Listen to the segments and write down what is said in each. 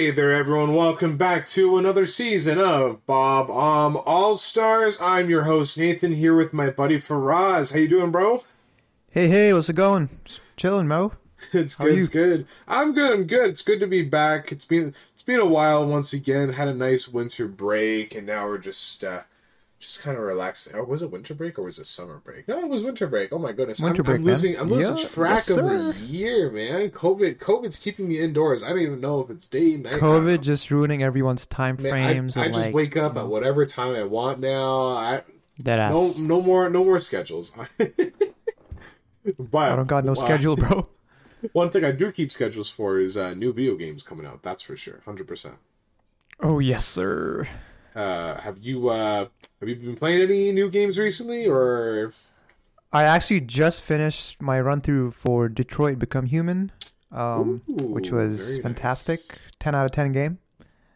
Hey there, everyone. Welcome back to another season of Bob Um All Stars. I'm your host, Nathan, here with my buddy Faraz. How you doing, bro? Hey, hey, what's it going? Chilling, Mo. It's How good. It's good. I'm good. I'm good. It's good to be back. It's been it's been a while once again. Had a nice winter break, and now we're just uh just kind of relaxing. Oh, was it winter break or was it summer break? No, it was winter break. Oh my goodness, Winter I'm, break, I'm man. losing. I'm losing Yeah, track yes, of the year, man. COVID. COVID's keeping me indoors. I don't even know if it's day, night. I don't know. COVID just ruining everyone's time Man, frames. I, I just like, wake up at whatever time I want now. I no no more no more schedules. but I don't got no schedule, bro. One thing I do keep schedules for is uh, new video games coming out. That's for sure, hundred percent. Oh yes, sir. Uh, have you uh, have you been playing any new games recently, or I actually just finished my run through for Detroit Become Human, um, which was fantastic. nice. Ten out of ten game.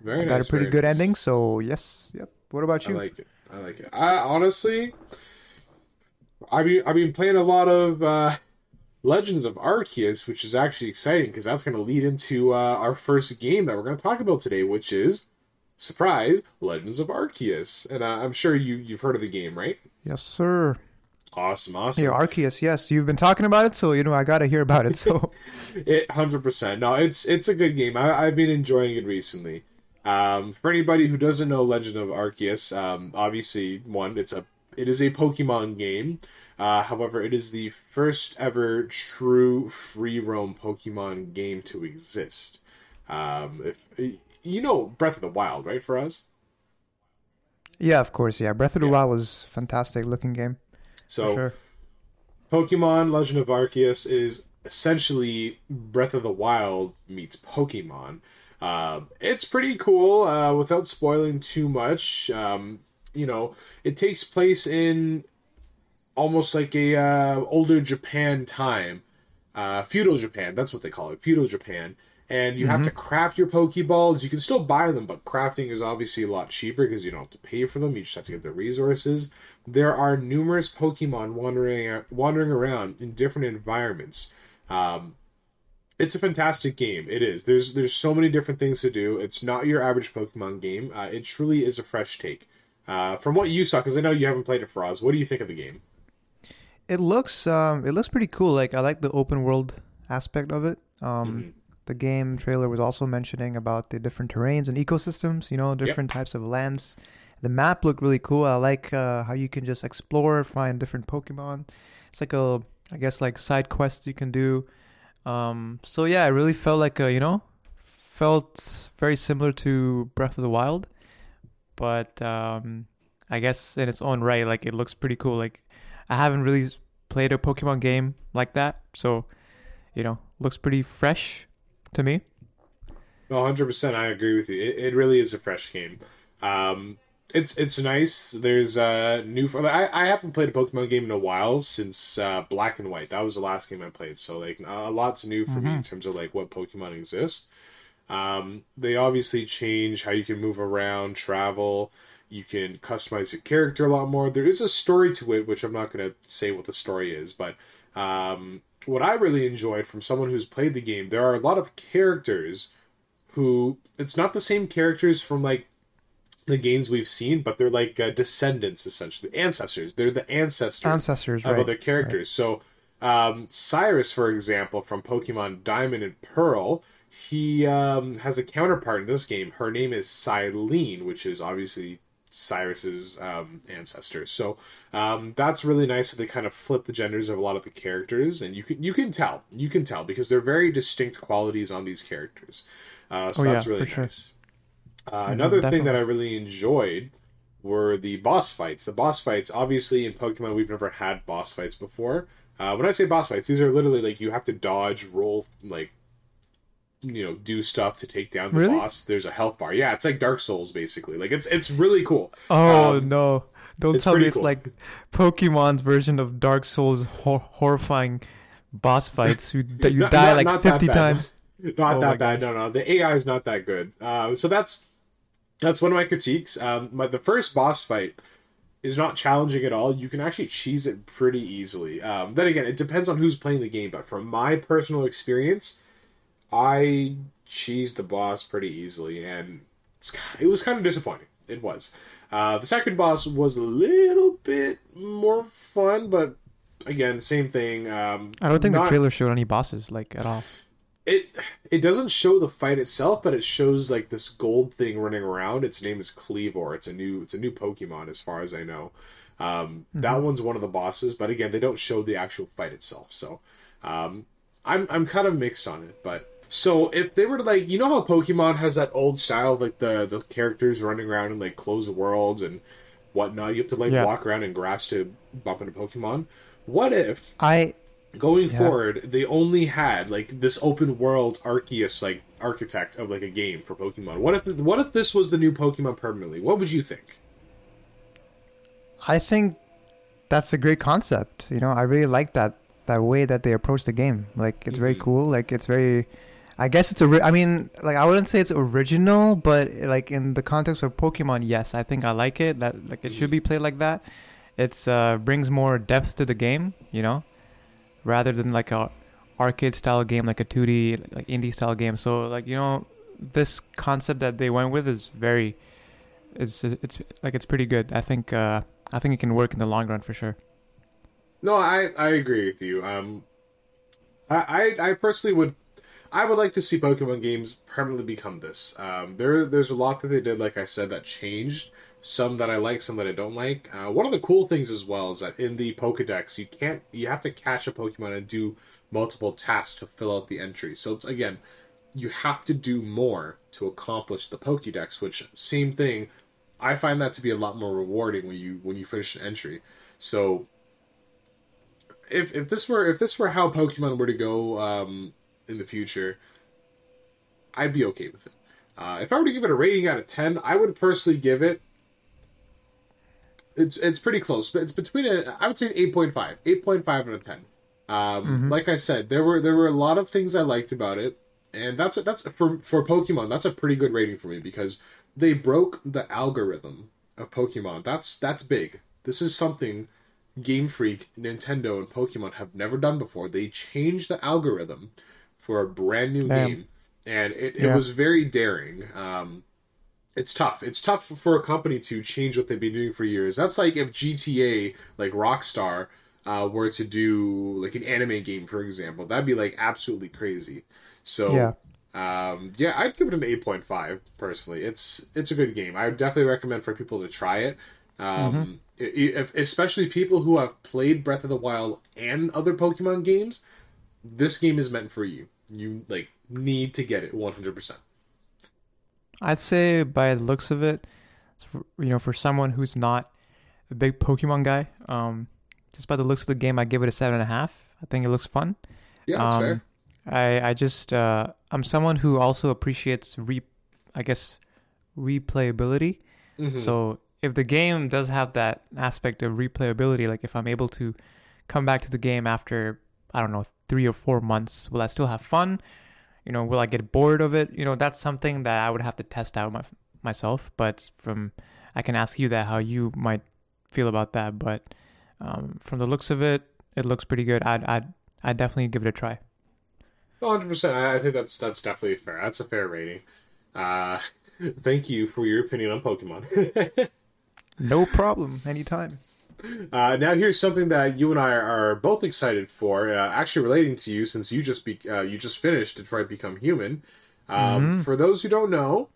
Very I got nice, a pretty good nice. ending. So yes, yep. What about you? I like it. I like it. I honestly, I've been I've been playing a lot of uh, Legends of Arceus, which is actually exciting because that's going to lead into uh, our first game that we're going to talk about today, which is surprise Legends of Arceus. And uh, I'm sure you you've heard of the game, right? yes, sir. Awesome, awesome. Hey, Arceus. Yes, you've been talking about it, so you know I gotta hear about it. So It hundred percent. No, it's it's a good game. I, I've been enjoying it recently. Um, for anybody who doesn't know Legend of Arceus, um, obviously one, it's a it is a Pokemon game. Uh, however, it is the first ever true free roam Pokemon game to exist. Um, if you know Breath of the Wild, right? For us, yeah, of course, yeah. Breath of the Yeah. Wild was fantastic looking game. so sure. Pokemon Legend of Arceus is essentially Breath of the Wild meets Pokemon. Um, it's pretty cool. Uh, without spoiling too much, um, you know, it takes place in almost like a uh, older Japan time, uh, feudal Japan. That's what they call it, feudal Japan. And you have to craft your Pokeballs. You can still buy them, but crafting is obviously a lot cheaper because you don't have to pay for them. You just have to get the resources. There are numerous Pokemon wandering wandering around in different environments. Um, it's a fantastic game. It is. There's there's so many different things to do. It's not your average Pokemon game. Uh, it truly is a fresh take. Uh, from what you saw, because I know you haven't played it Faraz, what do you think of the game? It looks um it looks pretty cool. Like I like the open world aspect of it. Um Mhm. The game trailer was also mentioning about the different terrains and ecosystems, you know, different types of lands. The map looked really cool. I like uh, how you can just explore, find different Pokemon. It's like a I guess like side quests you can do. Um so yeah, it really felt like a, you know, felt very similar to Breath of the Wild. But um I guess in its own right, like it looks pretty cool. Like I haven't really played a Pokemon game like that, so you know, looks pretty fresh to me. No, hundred percent. I agree with you. It, it really is a fresh game. Um, it's it's nice. There's uh new. I I haven't played a Pokemon game in a while since uh, Black and White. That was the last game I played. So like a lot's new for me in terms of like what Pokemon exist. Um, they obviously change how you can move around, travel. You can customize your character a lot more. There is a story to it, which I'm not going to say what the story is, but um, what I really enjoyed from someone who's played the game, there are a lot of characters who it's not the same characters from like the games we've seen, but they're like uh, descendants essentially, ancestors. They're the ancestors Ancestors, of right? other characters. So um, Cyrus, for example, from Pokemon Diamond and Pearl, he um, has a counterpart in this game. Her name is Cyllene, which is obviously Cyrus's um, ancestor. So um, that's really nice that they kind of flip the genders of a lot of the characters, and you can you can tell you can tell because they're very distinct qualities on these characters. Uh, so Oh, that's yeah, really for sure. nice. Uh, another thing that I really enjoyed were the boss fights. The boss fights, obviously, in Pokemon, we've never had boss fights before. Uh, when I say boss fights, these are literally like you have to dodge, roll, like you know, do stuff to take down the Really? boss. There's a health bar. Yeah, it's like Dark Souls basically. Like it's it's really cool. Oh Um, no! Don't tell me it's cool. like Pokemon's version of Dark Souls hor- horrifying boss fights. You that you Not- die not- like not fifty times. Not Oh that bad. No, no. The AI is not that good. Uh, so that's that's one of my critiques. Um, my, the first boss fight is not challenging at all. You can actually cheese it pretty easily. Um, then again, it depends on who's playing the game. But from my personal experience, I cheese the boss pretty easily, and it was kind of disappointing. It was. Uh, the second boss was a little bit more fun, but again, same thing. Um, I don't think not, the trailer showed any bosses like at all. It it doesn't show the fight itself, but it shows like this gold thing running around. Its name is Kleavor. It's a new it's a new Pokemon as far as I know. Um, mm-hmm. That one's one of the bosses, but again, they don't show the actual fight itself. So um, I'm I'm kind of mixed on it, but so if they were to like, you know how Pokemon has that old style, like the the characters running around in like closed worlds and whatnot. You have to like yeah. walk around in grass to bump into Pokemon. What if I going yeah. forward they only had like this open world Arceus like architect of like a game for Pokemon? What if what if this was the new Pokemon permanently? What would you think? I think that's a great concept. You know, I really like that that way that they approach the game. Like it's mm-hmm. very cool. Like it's very I guess it's a. I mean, like I wouldn't say it's original, but like in the context of Pokemon, yes, I think I like it. That like it should be played like that. It's uh brings more depth to the game, you know, rather than like a arcade style game, like a 2D like indie style game. So like you know, this concept that they went with is very, it's it's like it's pretty good. I think uh I think it can work in the long run for sure. No, I I agree with you. Um, I I, I personally would I would like to see Pokemon games permanently become this. Um, there, there's a lot that they did, like I said, that changed. Some that I like, some that I don't like. Uh, one of the cool things as well is that in the Pokedex, you can't, you have to catch a Pokemon and do multiple tasks to fill out the entry. So it's again, you have to do more to accomplish the Pokédex. Which same thing, I find that to be a lot more rewarding when you when you finish an entry. So if if this were if this were how Pokemon were to go um, in the future, I'd be okay with it. Uh, if I were to give it a rating out of ten, I would personally give it. It's it's pretty close, but it's between a I would say an 8.5. 8.5 out of ten. Um, mm-hmm. Like I said, there were there were a lot of things I liked about it, and that's a, that's for for Pokemon. That's a pretty good rating for me because they broke the algorithm of Pokemon. That's that's big. This is something Game Freak, Nintendo, and Pokemon have never done before. They changed the algorithm for a brand new Damn. game, and it, it yeah. was very daring. Um, it's tough. It's tough for a company to change what they've been doing for years. That's like if GTA, like Rockstar, uh, were to do like an anime game, for example. That'd be like absolutely crazy. So yeah. Um, yeah, I'd give it an eight point five personally. It's it's a good game. I would definitely recommend for people to try it. Um, mm-hmm. if, especially people who have played Breath of the Wild and other Pokemon games, this game is meant for you you like need to get it 100%. I'd say by the looks of it, for, you know, for someone who's not a big Pokemon guy, um, just by the looks of the game, I give it a seven and a half. I think it looks fun. Yeah, that's um, fair. I I just uh, I'm someone who also appreciates re, I guess, replayability. Mm-hmm. So if the game does have that aspect of replayability, like if I'm able to come back to the game after I don't know, three or four months, will I still have fun? You know, will I get bored of it? You know, that's something that I would have to test out my, myself. But from, I can ask you that how you might feel about that. But um, from the looks of it, it looks pretty good. I'd, I'd, I'd definitely give it a try. 100%. I think that's that's definitely fair. That's a fair rating. Uh, thank you for your opinion on Pokemon. no problem. Anytime. Uh, now here's something that you and I are both excited for. Uh, actually, relating to you, since you just be, uh, you just finished Detroit Become Human. Um, mm-hmm. For those who don't know,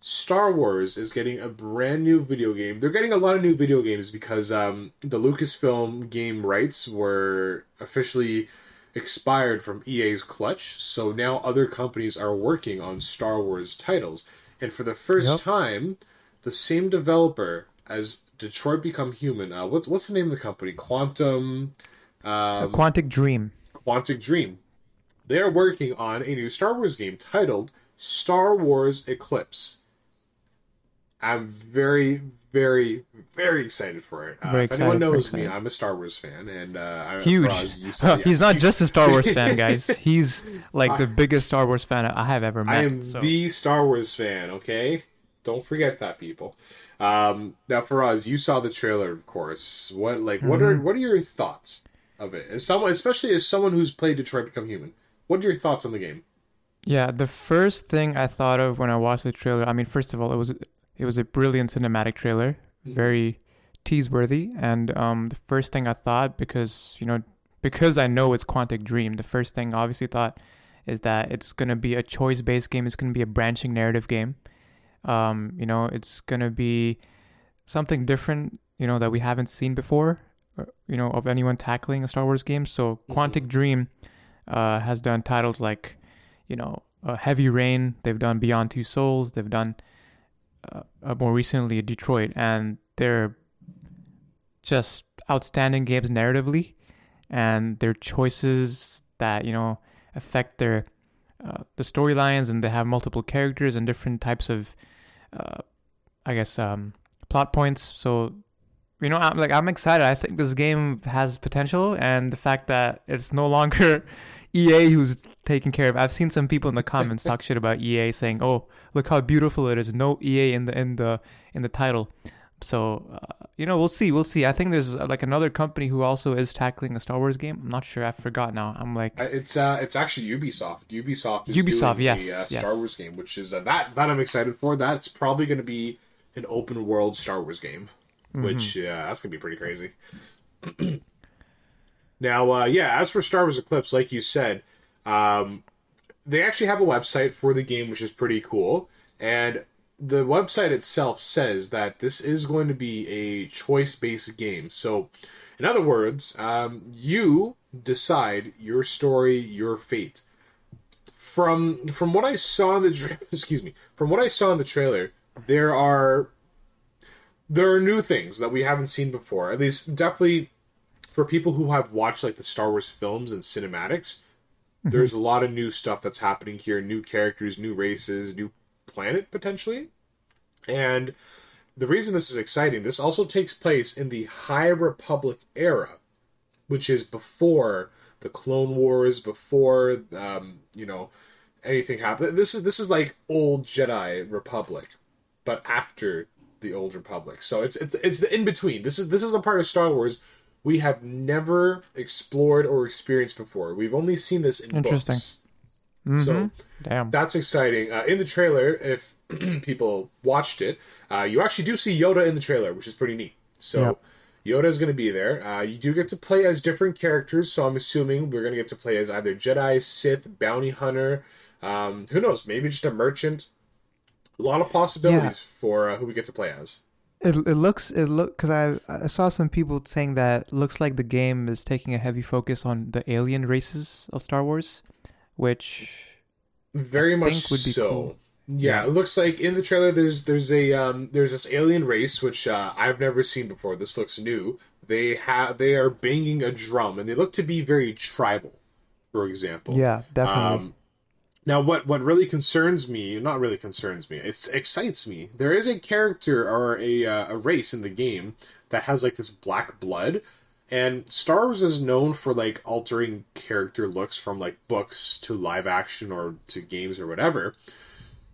Star Wars is getting a brand new video game. They're getting a lot of new video games because um, the Lucasfilm game rights were officially expired from EA's clutch. So now other companies are working on Star Wars titles, and for the first yep. time, the same developer as Detroit Become Human. Uh, what's what's the name of the company? Quantum. Um, Quantic Dream. Quantic Dream. They're working on a new Star Wars game titled Star Wars Eclipse. I'm very, very, very excited for it. Uh, if excited, anyone knows me, I'm a Star Wars fan, and uh, huge. Said, yeah, He's not huge. just a Star Wars fan, guys. He's like the biggest Star Wars fan I have ever met. I am so. the Star Wars fan. Okay, don't forget that, people. Um, now, Faraz, you saw the trailer, of course. What like what mm-hmm. are what are your thoughts of it? As someone, especially as someone who's played Detroit Become Human, what are your thoughts on the game? Yeah, the first thing I thought of when I watched the trailer, I mean, first of all, it was it was a brilliant cinematic trailer, Mm-hmm. very teaseworthy, and um, the first thing I thought because you know because I know it's Quantic Dream, the first thing I obviously thought is that it's gonna be a choice-based game. It's gonna be a branching narrative game. Um, you know, it's gonna be something different, you know, that we haven't seen before, you know, of anyone tackling a Star Wars game. So Quantic Mhm. Dream uh, has done titles like, you know, uh, Heavy Rain. They've done Beyond Two Souls. They've done uh, uh, more recently Detroit, and they're just outstanding games narratively, and their choices that you know affect their uh, the storylines, and they have multiple characters and different types of, uh, I guess, um, plot points. So, you know, I'm like I'm excited. I think this game has potential, and the fact that it's no longer EA who's taking care of. I've seen some people in the comments talk shit about EA, saying, "Oh, look how beautiful it is. No EA in the in the in the title." So, uh, you know, we'll see. We'll see. I think there's uh, like another company who also is tackling a Star Wars game. I'm not sure. I forgot now. I'm like, Uh, It's uh, it's actually Ubisoft. Ubisoft. Is Ubisoft, doing yes, the, uh, yes. Star Wars game, which is uh, that that I'm excited for. That's probably going to be an open world Star Wars game, Mm-hmm. which yeah that's going to be pretty crazy. now, uh, yeah, as for Star Wars Eclipse, like you said, um, they actually have a website for the game, which is pretty cool, and the website itself says that this is going to be a choice based game. So, in other words, um, you decide your story, your fate. From from what I saw in the tra- excuse me, from what I saw in the trailer, there are there are new things that we haven't seen before. At least, definitely for people who have watched like the Star Wars films and cinematics, there's a lot of new stuff that's happening here. New characters, new races, new planet potentially. And the reason this is exciting, this also takes place in the High Republic era, which is before the Clone Wars, before um, you know anything happened. This is this is like old Jedi Republic, but after the old Republic. So it's it's it's the in between. This is this is a part of Star Wars we have never explored or experienced before. We've only seen this in Interesting. books. So damn. that's exciting. Uh, in the trailer, if people watched it, uh, you actually do see Yoda in the trailer, which is pretty neat. So Yoda is going to be there. Uh, you do get to play as different characters, so I'm assuming we're going to get to play as either Jedi, Sith, bounty hunter. Um, who knows? Maybe just a merchant. A lot of possibilities for uh, who we get to play as. It it looks it look because I I saw some people saying that looks like the game is taking a heavy focus on the alien races of Star Wars, which Very much think would be so. cool. Yeah, Yeah. it looks like in the trailer there's there's a um there's this alien race which uh, I've never seen before. This looks new. They have they are banging a drum and they look to be very tribal, for example. yeah definitely Um, now, what what really concerns me, not really concerns me, it excites me. There is a character or a uh, a race in the game that has like this black blood, and Star Wars is known for like altering character looks from like books to live action or to games or whatever.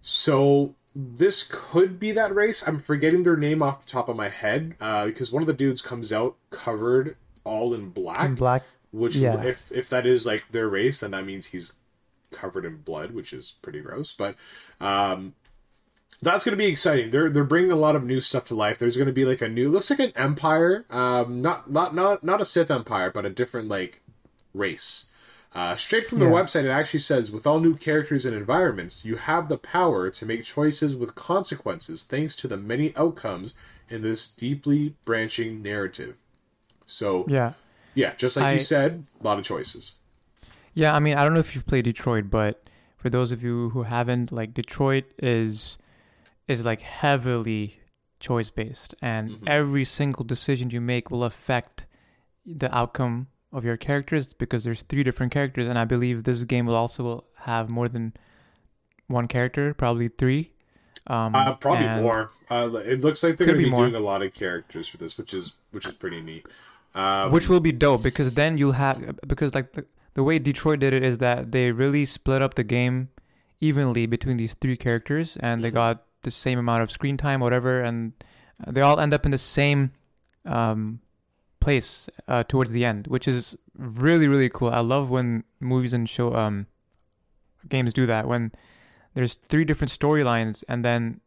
So this could be that race. I'm forgetting their name off the top of my head uh, because one of the dudes comes out covered all in black In black which Yeah. if if that is like their race then that means he's covered in blood which is pretty gross but um that's going to be exciting they're they're bringing a lot of new stuff to life there's going to be like a new looks like an empire um not not not not a sith empire but a different like race uh, straight from their Yeah. website, it actually says, with all new characters and environments, you have the power to make choices with consequences thanks to the many outcomes in this deeply branching narrative. So, yeah yeah, just like I- you said, a lot of choices. Yeah, I mean, I don't know if you've played Detroit, but for those of you who haven't, like Detroit is is like heavily choice based and Mhm. every single decision you make will affect the outcome of your characters because there's three different characters and I believe this game will also have more than one character, probably 3. Um Uh, probably more. Uh, it looks like they're going to be be, doing a lot of characters for this, which is which is pretty neat. Um, which will be dope because then you'll have because like the, the way Detroit did it is that they really split up the game evenly between these three characters and they Mhm. got the same amount of screen time whatever and uh, they all end up in the same um place uh, towards the end which is really really cool i love when movies and show um games do that when there's three different storylines and then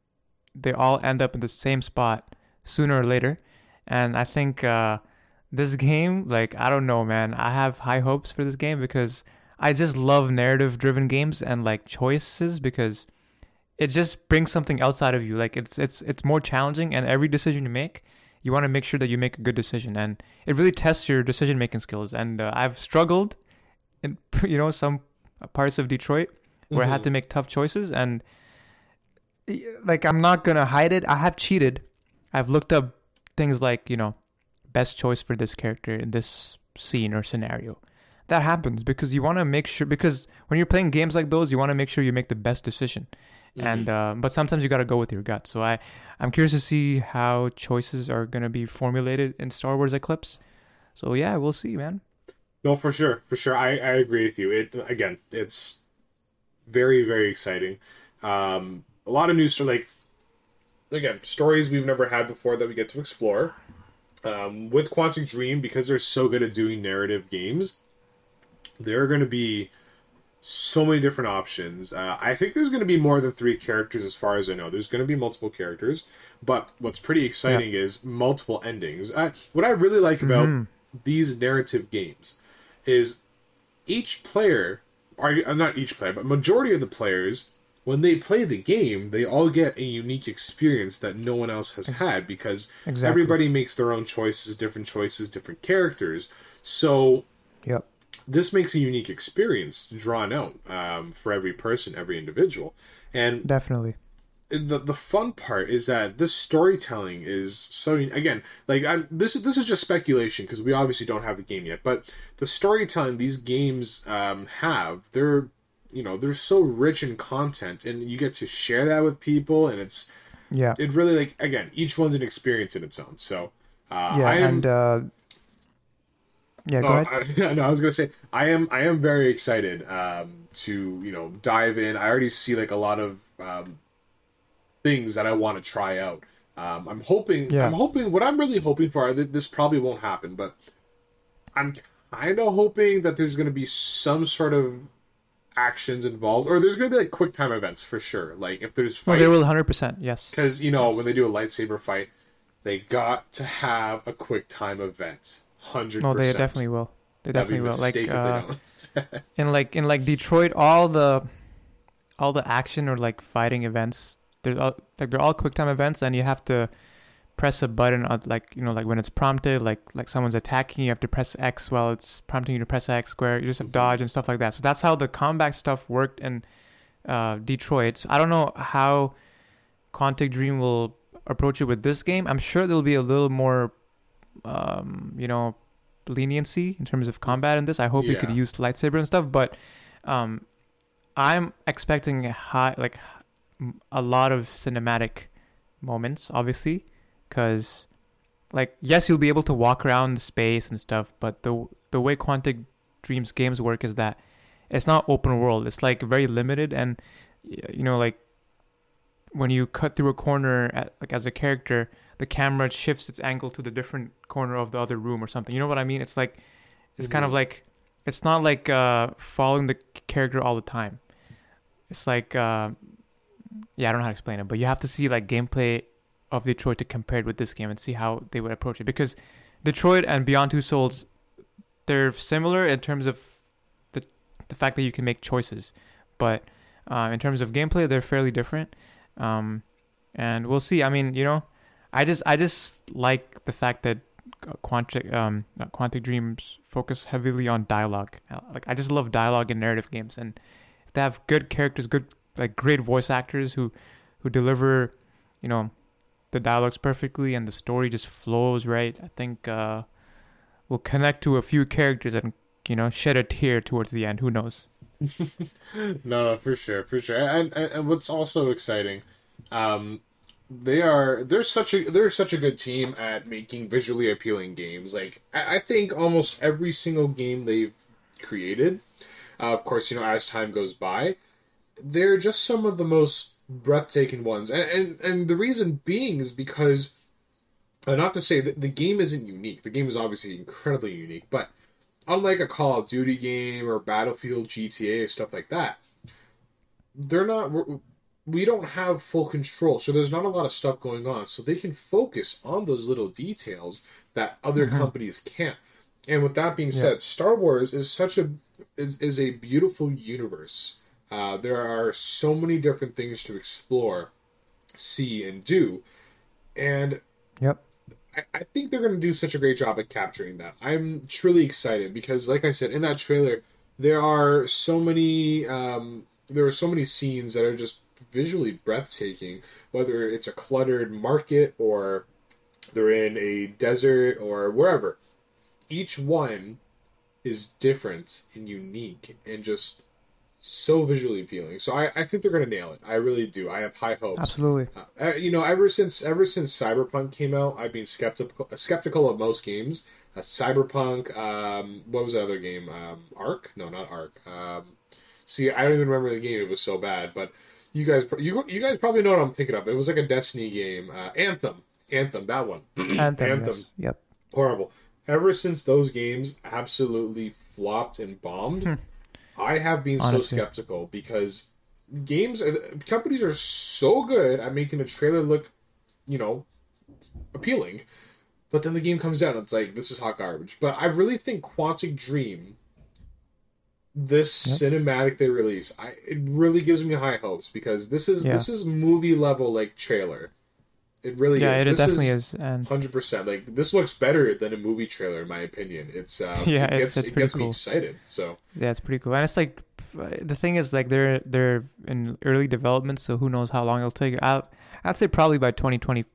they all end up in the same spot sooner or later. And I think uh, this game, like, I don't know, man. I have high hopes for this game because I just love narrative driven games and like choices because it just brings something else out of you. Like it's it's it's more challenging and every decision you make, you want to make sure that you make a good decision and it really tests your decision making skills. And uh, I've struggled in you know some parts of Detroit where mm-hmm. I had to mm-hmm. make tough choices and like I'm not going to hide it. I have cheated. I've looked up things like, you know, best choice for this character in this scene or scenario. That happens because you want to make sure because when you're playing games like those, you want to make sure you make the best decision. Mm-hmm. And uh, but sometimes you got to go with your gut. So I I'm curious to see how choices are going to be formulated in Star Wars Eclipse. So yeah, we'll see, man. No, for sure, for sure. I, I agree with you. It again, it's very very exciting. Um, a lot of news story, like again stories we've never had before that we get to explore. Um, with Quantic Dream, because they're so good at doing narrative games, they're going to be so many different options. Uh, I think there's going to be more than three characters, as far as I know. There's going to be multiple characters, but what's pretty exciting yeah. is multiple endings. Uh, what I really like about mm-hmm. these narrative games is each player, or uh, not each player, but majority of the players, when they play the game, they all get a unique experience that no one else has had because exactly. everybody makes their own choices, different choices, different characters. So. This makes a unique experience drawn out um, for every person, every individual, and definitely. the the fun part is that this storytelling is so again like I'm, this is this is just speculation because we obviously don't have the game yet but the storytelling these games um, have they're you know they're so rich in content and you get to share that with people and it's yeah. it really like again each one's an experience in its own. So uh, yeah am, and uh, yeah go oh, ahead I, no I was gonna say I am I am very excited um, to you know dive in I already see like a lot of um, things that I want to try out. Um, I'm hoping. Yeah. I'm hoping. What I'm really hoping for. This probably won't happen, but I'm kind of hoping that there's going to be some sort of actions involved, or there's going to be like quick time events for sure. Like if there's fights, oh, there will 100. percent Yes, because you know yes. when they do a lightsaber fight, they got to have a quick time event. Hundred. No, they definitely will. They definitely will. Like uh, in like in like Detroit, all the all the action or like fighting events they're all, like they're all quick time events, and you have to press a button on like you know like when it's prompted like like someone's attacking you have to press x while it's prompting you to press x square you just have dodge and stuff like that so that's how the combat stuff worked in uh, detroit so i don't know how quantic dream will approach it with this game i'm sure there'll be a little more um, you know leniency in terms of combat in this i hope yeah. you could use lightsaber and stuff but um, i'm expecting high like a lot of cinematic moments, obviously, because like yes, you'll be able to walk around space and stuff, but the the way Quantic Dreams games work is that it's not open world. It's like very limited, and you know, like when you cut through a corner, at, like as a character, the camera shifts its angle to the different corner of the other room or something. You know what I mean? It's like it's mm-hmm. kind of mm-hmm. like it's not like uh, following the character all the time. It's like uh, yeah, I don't know how to explain it, but you have to see like gameplay of Detroit to compare it with this game and see how they would approach it because Detroit and Beyond Two Souls they're similar in terms of the the fact that you can make choices, but uh, in terms of gameplay they're fairly different. Um, and we'll see. I mean, you know, I just I just like the fact that Quantic um Quantic Dreams focus heavily on dialogue. Like I just love dialogue in narrative games, and if they have good characters, good like great voice actors who who deliver, you know, the dialogues perfectly and the story just flows right. I think uh, we'll connect to a few characters and you know shed a tear towards the end. Who knows? no, no, for sure, for sure. And, and, and what's also exciting, um, they are they're such a they're such a good team at making visually appealing games. Like I, I think almost every single game they've created, uh, of course, you know, as time goes by, they're just some of the most breathtaking ones, and and, and the reason being is because, uh, not to say that the game isn't unique. The game is obviously incredibly unique, but unlike a Call of Duty game or Battlefield, GTA, stuff like that, they're not we don't have full control so there's not a lot of stuff going on. So they can focus on those little details that other mm-hmm. companies can't. And with that being yeah. said star wars is such a is, is a beautiful universe. Uh, there are so many different things to explore see and do. And yep. I, I think they're going to do such a great job at capturing that. I'm truly excited because like i said in that trailer there are so many um, there are so many scenes that are just visually breathtaking whether it's a cluttered market or they're in a desert or wherever each one is different and unique and just so visually appealing. So I, I think they're gonna nail it. I really do. I have high hopes. Absolutely. Uh, you know, ever since ever since Cyberpunk came out, I've been skeptical skeptical of most games. Uh, Cyberpunk. Um, what was the other game? Um, Ark? No, not Ark. Um, see, I don't even remember the game. It was so bad. But you guys, you you guys probably know what I'm thinking of. It was like a Destiny game. Uh, Anthem. Anthem. That one. Anthem. Anthem. Yes. Yep. Horrible. Ever since those games absolutely flopped and bombed. Hmm. I have been Honestly. so skeptical because games uh, companies are so good at making a trailer look, you know, appealing, but then the game comes out and it's like this is hot garbage. But I really think Quantic Dream this yep. cinematic they release, I it really gives me high hopes because this is yeah. this is movie level like trailer. It really yeah, is. it this definitely is, and hundred percent. Like this looks better than a movie trailer, in my opinion. It's uh, yeah, it gets, it's, it's it gets cool. me excited. So yeah, it's pretty cool, and it's like the thing is like they're they're in early development, so who knows how long it'll take. I'll I'd say probably by twenty twenty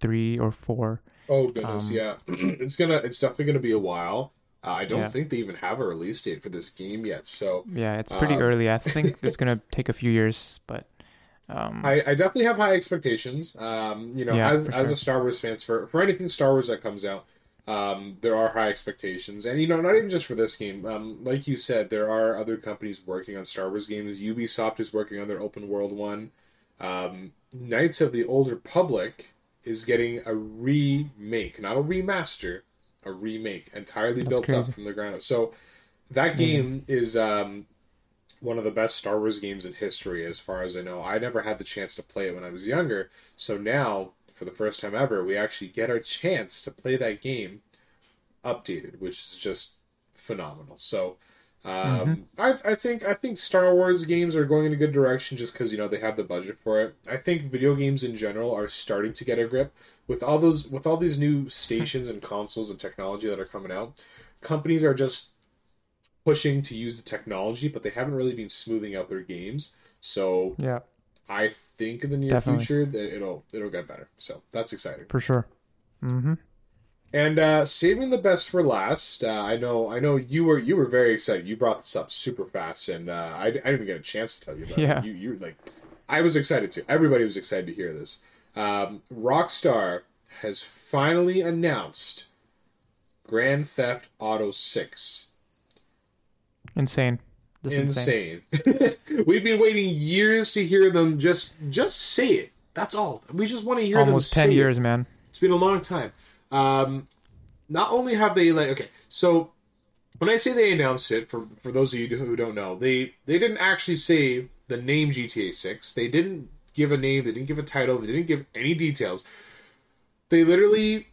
three or four. Oh goodness, um, yeah, it's gonna it's definitely gonna be a while. Uh, I don't yeah. think they even have a release date for this game yet. So yeah, it's pretty um, early. I think it's gonna take a few years, but um, I, I, definitely have high expectations. Um, you know, yeah, as, as a Star Wars fans, for for anything Star Wars that comes out, um, there are high expectations, and you know, not even just for this game. Um, like you said, there are other companies working on Star Wars games. Ubisoft is working on their open world one. Um, Knights of the Old Republic is getting a remake, not a remaster, a remake, entirely That's built crazy. up from the ground up. So that game mm-hmm. is um, one of the best Star Wars games in history, as far as I know. I never had the chance to play it when I was younger, so now, for the first time ever, we actually get our chance to play that game updated, which is just phenomenal. So, um, mm-hmm. I, I think I think Star Wars games are going in a good direction just because you know they have the budget for it. I think video games in general are starting to get a grip with all those with all these new stations and consoles and technology that are coming out. Companies are just pushing to use the technology, but they haven't really been smoothing out their games. So yeah, I think in the near Definitely. future that it'll it'll get better. So that's exciting for sure. Mm-hmm. And uh, saving the best for last, uh, I know I know you were you were very excited. You brought this up super fast, and uh, I, I didn't even get a chance to tell you about yeah. it. You you like, I was excited too. Everybody was excited to hear this. Um, Rockstar has finally announced Grand Theft Auto Six Insane. insane. insane. We've been waiting years to hear them just just say it. That's all. We just want to hear Almost them. Almost ten years, it. man. It's been a long time. Um, not only have they like okay, so when I say they announced it, for for those of you who don't know, they they didn't actually say the name GTA Six. They didn't give a name. They didn't give a title. They didn't give any details. They literally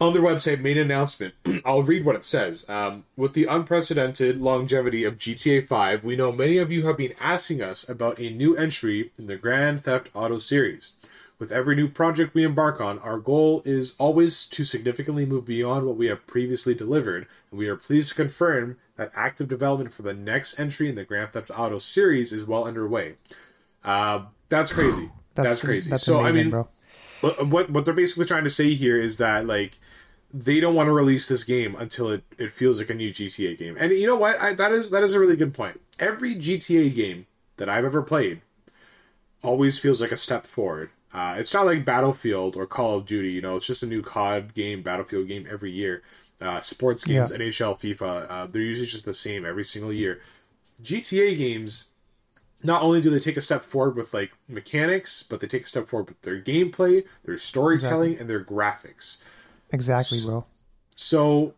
on their website made an announcement. I'll read what it says. Um, with the unprecedented longevity of GTA 5, we know many of you have been asking us about a new entry in the Grand Theft Auto series. With every new project we embark on, our goal is always to significantly move beyond what we have previously delivered, and we are pleased to confirm that active development for the next entry in the Grand Theft Auto series is well underway. Uh, that's crazy. that's, that's, crazy. That's so amazing, I mean, bro. what what they're basically trying to say here is that like they don't want to release this game until it, it feels like a new GTA game. And you know what? I, that is that is a really good point. Every GTA game that I've ever played always feels like a step forward. Uh, it's not like Battlefield or Call of Duty. You know, it's just a new COD game, Battlefield game every year. Uh, sports games, yeah. NHL, FIFA, uh, they're usually just the same every single year. GTA games, not only do they take a step forward with like mechanics, but they take a step forward with their gameplay, their storytelling, exactly. and their graphics. Exactly, bro. So,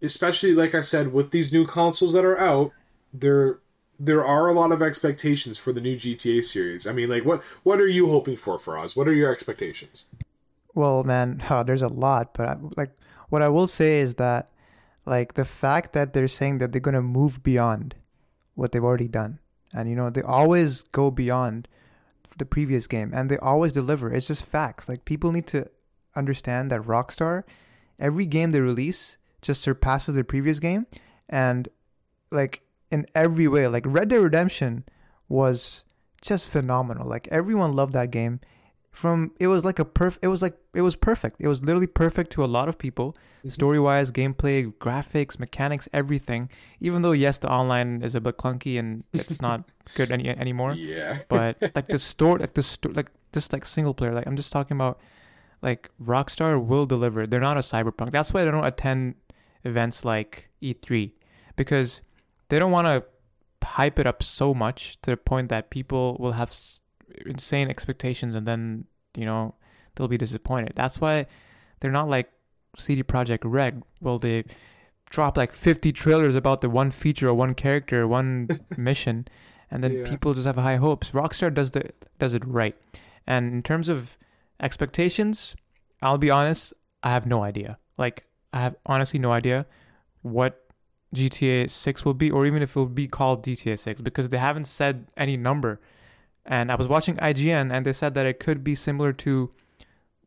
especially like I said, with these new consoles that are out, they're there are a lot of expectations for the new GTA series. I mean, like what what are you hoping for Faraz? What are your expectations? Well, man, there's a lot, but I, like what I will say is that like the fact that they're saying that they're gonna move beyond what they've already done, and you know they always go beyond the previous game, and they always deliver. It's just facts. Like people need to understand that Rockstar, every game they release just surpasses their previous game, and like in every way, like Red Dead Redemption was just phenomenal. Like everyone loved that game. From it was like a perf it was like it was perfect. It was literally perfect to a lot of people. Mm-hmm. story wise gameplay graphics mechanics everything. Even though yes the online is a bit clunky and it's not good any anymore yeah. but like the story like the sto- like just like single player like i'm just talking about like rockstar will deliver. They're not a cyberpunk. That's why they don't attend events like e3 because they don't want to hype it up so much to the point that people will have insane expectations and then you know they'll be disappointed. That's why they're not like CD Projekt Red. Well, they drop like 50 trailers about the one feature or one character, one mission, and then yeah. people just have high hopes. Rockstar does the does it right. And in terms of expectations, I'll be honest, I have no idea. Like I have honestly no idea what GTA 6 will be or even if it will be called GTA 6 because they haven't said any number and I was watching IGN and they said that it could be similar to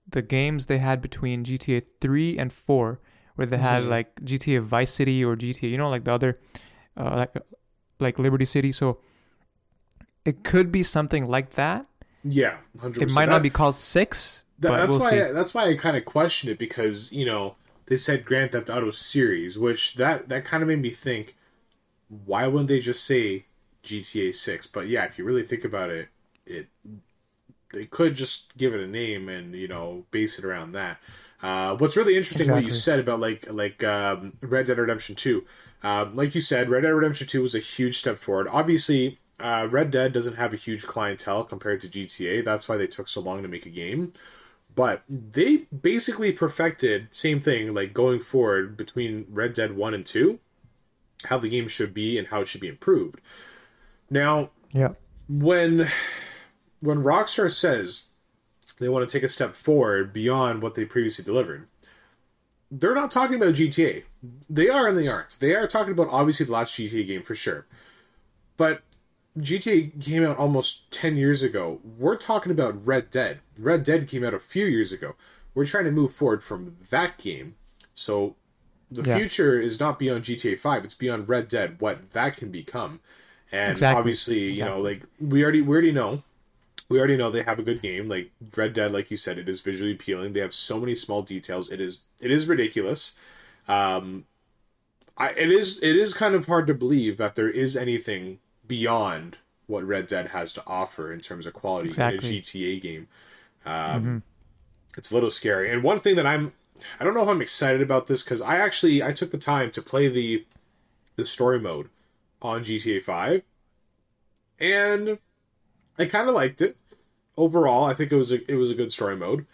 the games they had between GTA 3 and 4, where they had mm-hmm. like GTA Vice City or GTA, you know, like the other, uh, like like Liberty City. So it could be something like that. Yeah, 100%. It might not be called six. That, that's we'll why see. That's why I kind of question it because you know they said Grand Theft Auto series, which that that kind of made me think, why wouldn't they just say GTA Six. But yeah, if you really think about it, it they could just give it a name and you know base it around that. Uh, what's really interesting exactly. what you said about like like um, Red Dead Redemption Two. Um, like you said, Red Dead Redemption Two was a huge step forward. Obviously, uh, Red Dead doesn't have a huge clientele compared to GTA. That's why they took so long to make a game. But they basically perfected same thing like going forward between Red Dead One and Two, how the game should be and how it should be improved. Now, yeah, when when Rockstar says they want to take a step forward beyond what they previously delivered, they're not talking about GTA. They are and they aren't. They are talking about obviously the last GTA game for sure. But GTA came out almost 10 years ago. We're talking about Red Dead. Red Dead came out a few years ago. We're trying to move forward from that game. So the yeah. future is not beyond GTA 5, it's beyond Red Dead, what that can become. And exactly. obviously, you exactly. know, like we already we already know, we already know they have a good game. Like Red Dead, like you said, it is visually appealing. They have so many small details. It is it is ridiculous. Um, I it is it is kind of hard to believe that there is anything beyond what Red Dead has to offer in terms of quality exactly. in a GTA game. Um, mm-hmm. It's a little scary. And one thing that I'm I don't know if I'm excited about this because I actually I took the time to play the the story mode on GTA 5. And I kind of liked it. Overall, I think it was a, it was a good story mode.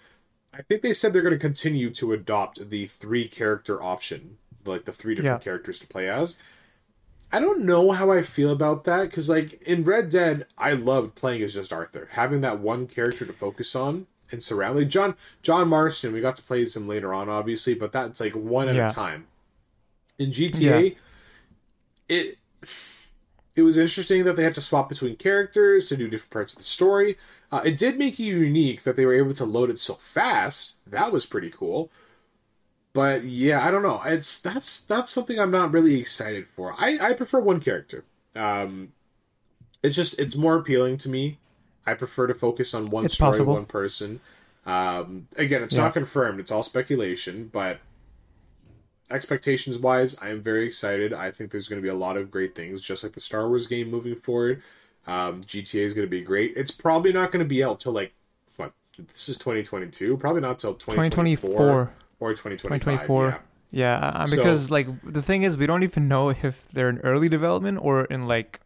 I think they said they're going to continue to adopt the three character option, like the three different yeah. characters to play as. I don't know how I feel about that because, like in Red Dead, I loved playing as just Arthur, having that one character to focus on and surround. Like John John Marston, we got to play him later on, obviously, but that's like one at yeah. a time. In GTA, yeah. it it was interesting that they had to swap between characters to do different parts of the story. Uh, it did make it unique that they were able to load it so fast. That was pretty cool. But yeah, I don't know. It's that's that's something I'm not really excited for. I I prefer one character. Um, it's just it's more appealing to me. I prefer to focus on one it's story, possible. one person. Um, again, it's yeah. not confirmed. It's all speculation, but expectations wise, I am very excited. I think there's going to be a lot of great things, just like the Star Wars game moving forward. Um, GTA is going to be great. It's probably not going to be out till like what? This is 2022. Probably not till 2024 or 2024. Yeah. Yeah, because so, like the thing is, we don't even know if they're in early development or in like,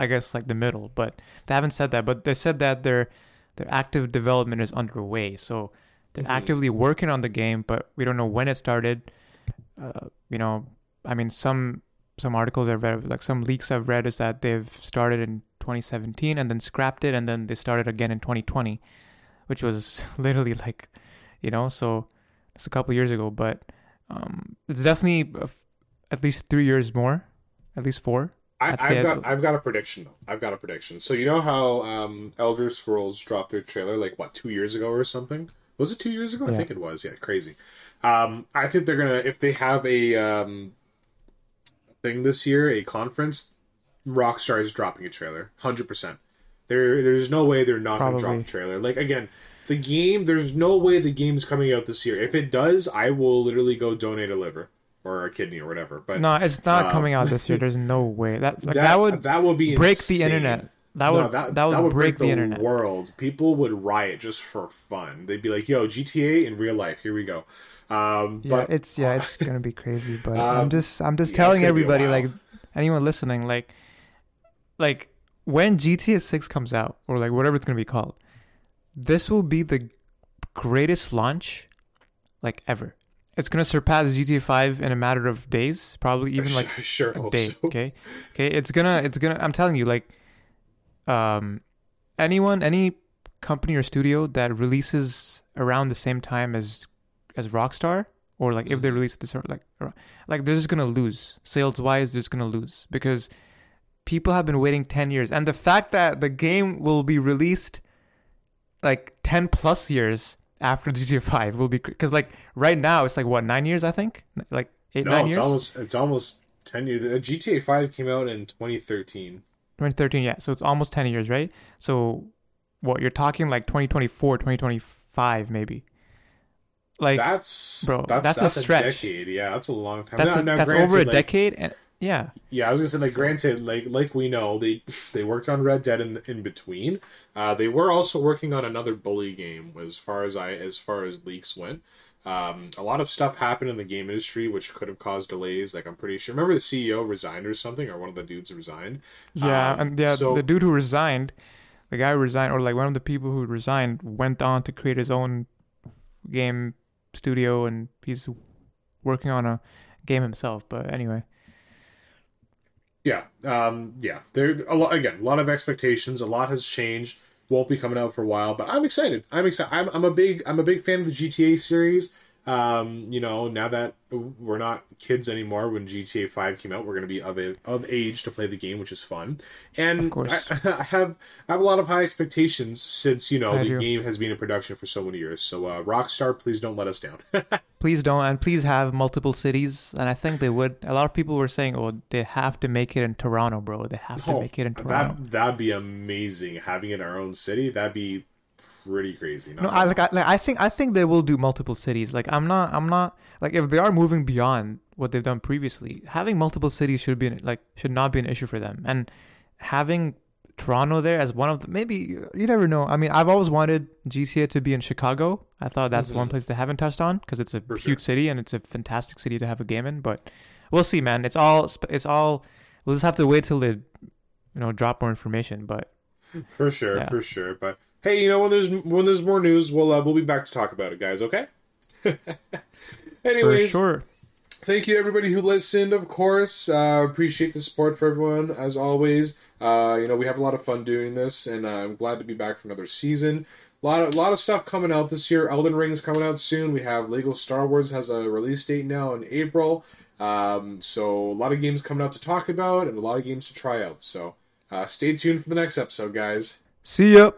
I guess like the middle. But they haven't said that. But they said that their their active development is underway. So they're mm-hmm. actively working on the game, but we don't know when it started uh, you know, I mean, some some articles I've read, like some leaks I've read, is that they've started in 2017 and then scrapped it, and then they started again in 2020, which was literally like, you know, so it's a couple years ago, but um, it's definitely at least three years more, at least four. I, have got I've got a prediction though. I've got a prediction. So you know how um, Elder Scrolls dropped their trailer like what two years ago or something? Was it two years ago? Yeah. I think it was. Yeah, crazy. Um, I think they're gonna if they have a um, thing this year, a conference, Rockstar is dropping a trailer, hundred percent. There, there's no way they're not Probably. gonna drop a trailer. Like again, the game. There's no way the game's coming out this year. If it does, I will literally go donate a liver or a kidney or whatever. But no, it's not um, coming out this year. There's no way that like, that, that, would that would be break insane. the internet. That would no, that, that, would, that would break, break the, the, internet. World people would riot just for fun. They'd be like, "Yo, GTA in real life. Here we go." Um, yeah, but, it's yeah, it's gonna be crazy. But um, I'm just I'm just yeah, telling everybody, like anyone listening, like like when GTA Six comes out or like whatever it's gonna be called, this will be the greatest launch like ever it's gonna surpass GTA Five in a matter of days, probably even like sure a day. So. Okay, okay, it's gonna, it's gonna. I'm telling you, like, um, anyone, any company or studio that releases around the same time as as Rockstar, or like if they mm-hmm. release this, or like, like they're just gonna lose sales wise. They're just gonna lose because people have been waiting ten years, and the fact that the game will be released like ten plus years after GTA Five will be because like right now it's like what nine years I think like eight no, nine it's years. almost it's almost ten years. GTA Five came out in 2013. 2013, yeah. So it's almost ten years, right? So what you're talking like 2024, 2025 maybe. Like that's bro, that's, that's, that's a stretch. A decade. Yeah, that's a long time. That's, now, a, now, that's granted, over a like, decade, and yeah. Yeah, I was gonna say like granted, like like we know they they worked on Red Dead in in between. Uh, they were also working on another bully game as far as I as far as leaks went. Um, a lot of stuff happened in the game industry which could have caused delays. Like I'm pretty sure. Remember the CEO resigned or something, or one of the dudes resigned. Yeah, um, and yeah, so, the dude who resigned, the guy who resigned, or like one of the people who resigned, went on to create his own game studio, and he's working on a game himself. But anyway. Yeah, um, yeah. There a lot again. A lot of expectations. A lot has changed. Won't be coming out for a while, but I'm excited. I'm excited. I'm, I'm a big I'm a big fan of the GTA series. Um, you know, now that we're not kids anymore, when GTA Five came out, we're going to be of a, of age to play the game, which is fun. And of course, I, I, have I have a lot of high expectations since you know I the do. game has been in production for so many years. So, uh, Rockstar, please don't let us down. please don't, and please have multiple cities. And I think they would. A lot of people were saying, "Oh, they have to make it in Toronto, bro. They have to oh, make it in Toronto." That that'd be amazing. Having it in our own city, that'd be pretty crazy. No, I like, I like I think I think they will do multiple cities. Like I'm not I'm not like if they are moving beyond what they've done previously, having multiple cities should be like should not be an issue for them. And having Toronto there as one of the maybe you never know. I mean, I've always wanted GTA to be in Chicago. I thought that's mm-hmm. one place they haven't touched on because it's a for huge sure. city and it's a fantastic city to have a game in. But we'll see, man. It's all it's all. We'll just have to wait till they, you know, drop more information. But for sure, yeah. for sure. But hey, you know when there's when there's more news, we'll uh, we'll be back to talk about it, guys. Okay. Anyways, for sure. Thank you everybody who listened. Of course, uh, appreciate the support for everyone as always. Uh, you know we have a lot of fun doing this, and uh, I'm glad to be back for another season. A lot of lot of stuff coming out this year. Elden Ring is coming out soon. We have Lego Star Wars has a release date now in April. Um, so a lot of games coming out to talk about, and a lot of games to try out. So uh, stay tuned for the next episode, guys. See ya.